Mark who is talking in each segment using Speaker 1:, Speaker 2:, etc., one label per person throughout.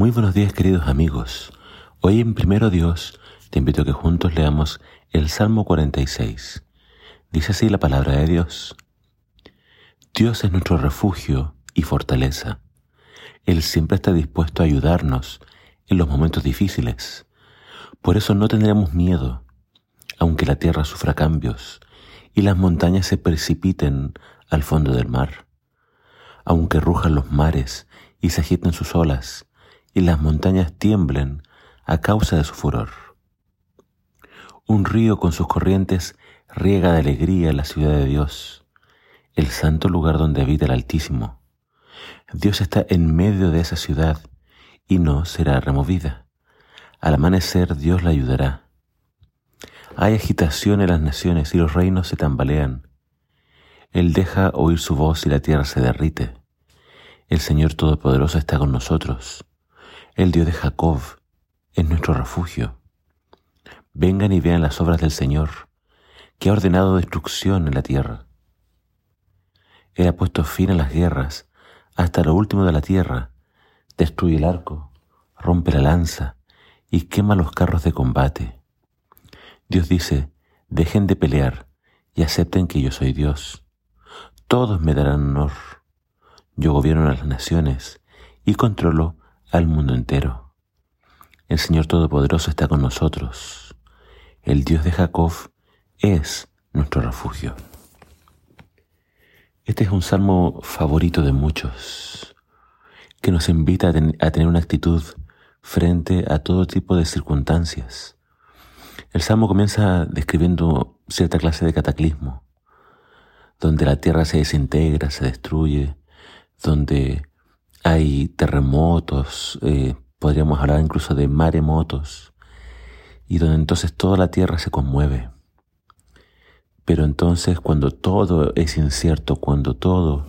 Speaker 1: Muy buenos días queridos amigos. Hoy en Primero Dios te invito a que juntos leamos el Salmo 46. Dice así la palabra de Dios. Dios es nuestro refugio y fortaleza. Él siempre está dispuesto a ayudarnos en los momentos difíciles. Por eso no tendremos miedo, aunque la tierra sufra cambios y las montañas se precipiten al fondo del mar. Aunque rujan los mares y se agiten sus olas, y las montañas tiemblen a causa de su furor. Un río con sus corrientes riega de alegría la ciudad de Dios, el santo lugar donde habita el Altísimo. Dios está en medio de esa ciudad y no será removida. Al amanecer Dios la ayudará. Hay agitación en las naciones y los reinos se tambalean. Él deja oír su voz y la tierra se derrite. El Señor Todopoderoso está con nosotros. El Dios de Jacob es nuestro refugio. Vengan y vean las obras del Señor, que ha ordenado destrucción en la tierra. Él ha puesto fin a las guerras hasta lo último de la tierra, destruye el arco, rompe la lanza y quema los carros de combate. Dios dice, dejen de pelear y acepten que yo soy Dios. Todos me darán honor. Yo gobierno a las naciones y controlo al mundo entero. El Señor Todopoderoso está con nosotros. El Dios de Jacob es nuestro refugio. Este es un salmo favorito de muchos, que nos invita a, tener una actitud frente a todo tipo de circunstancias. El salmo comienza describiendo cierta clase de cataclismo, donde la tierra se desintegra, se destruye, donde hay terremotos, eh, podríamos hablar incluso de maremotos, y donde entonces toda la tierra se conmueve. Pero entonces cuando todo es incierto, cuando todo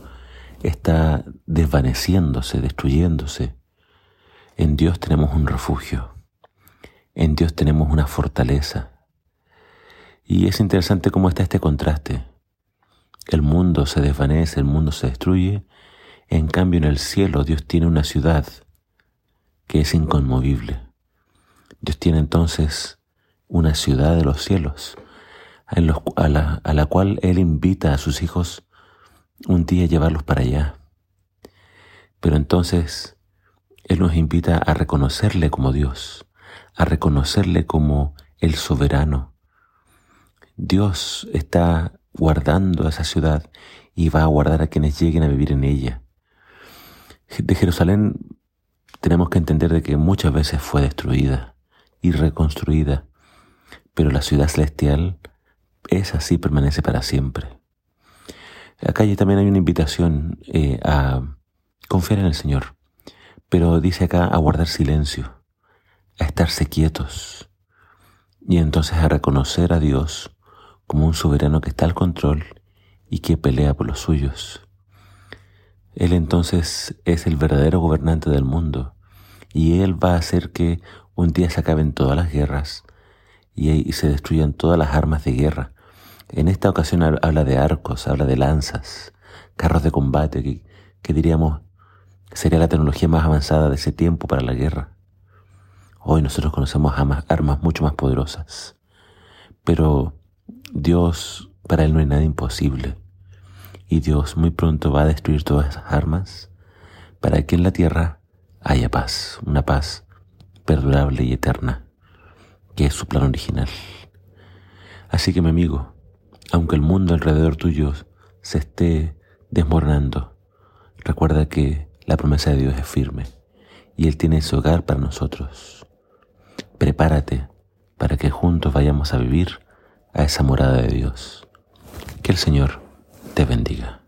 Speaker 1: está desvaneciéndose, destruyéndose, en Dios tenemos un refugio, en Dios tenemos una fortaleza. Y es interesante cómo está este contraste. El mundo se desvanece, el mundo se destruye, en cambio, en el cielo Dios tiene una ciudad que es inconmovible. Dios tiene entonces una ciudad de los cielos a, la, a la cual Él invita a sus hijos un día a llevarlos para allá. Pero entonces Él nos invita a reconocerle como Dios, a reconocerle como el soberano. Dios está guardando esa ciudad y va a guardar a quienes lleguen a vivir en ella de Jerusalén tenemos que entender de que muchas veces fue destruida y reconstruida, pero la ciudad celestial es así, permanece para siempre. Acá también hay una invitación eh, a confiar en el Señor, pero dice acá a guardar silencio, a estarse quietos y entonces a reconocer a Dios como un soberano que está al control y que pelea por los suyos. Él entonces es el verdadero gobernante del mundo y Él va a hacer que un día se acaben todas las guerras y, se destruyan todas las armas de guerra. En esta ocasión habla de arcos, habla de lanzas, carros de combate, que, diríamos sería la tecnología más avanzada de ese tiempo para la guerra. Hoy nosotros conocemos armas mucho más poderosas, pero Dios, para Él no hay nada imposible y Dios muy pronto va a destruir todas esas armas para que en la tierra haya paz, una paz perdurable y eterna, que es su plan original. Así que mi amigo, aunque el mundo alrededor tuyo se esté desmoronando, recuerda que la promesa de Dios es firme y Él tiene ese hogar para nosotros. Prepárate para que juntos vayamos a vivir a esa morada de Dios. Que el Señor te bendiga.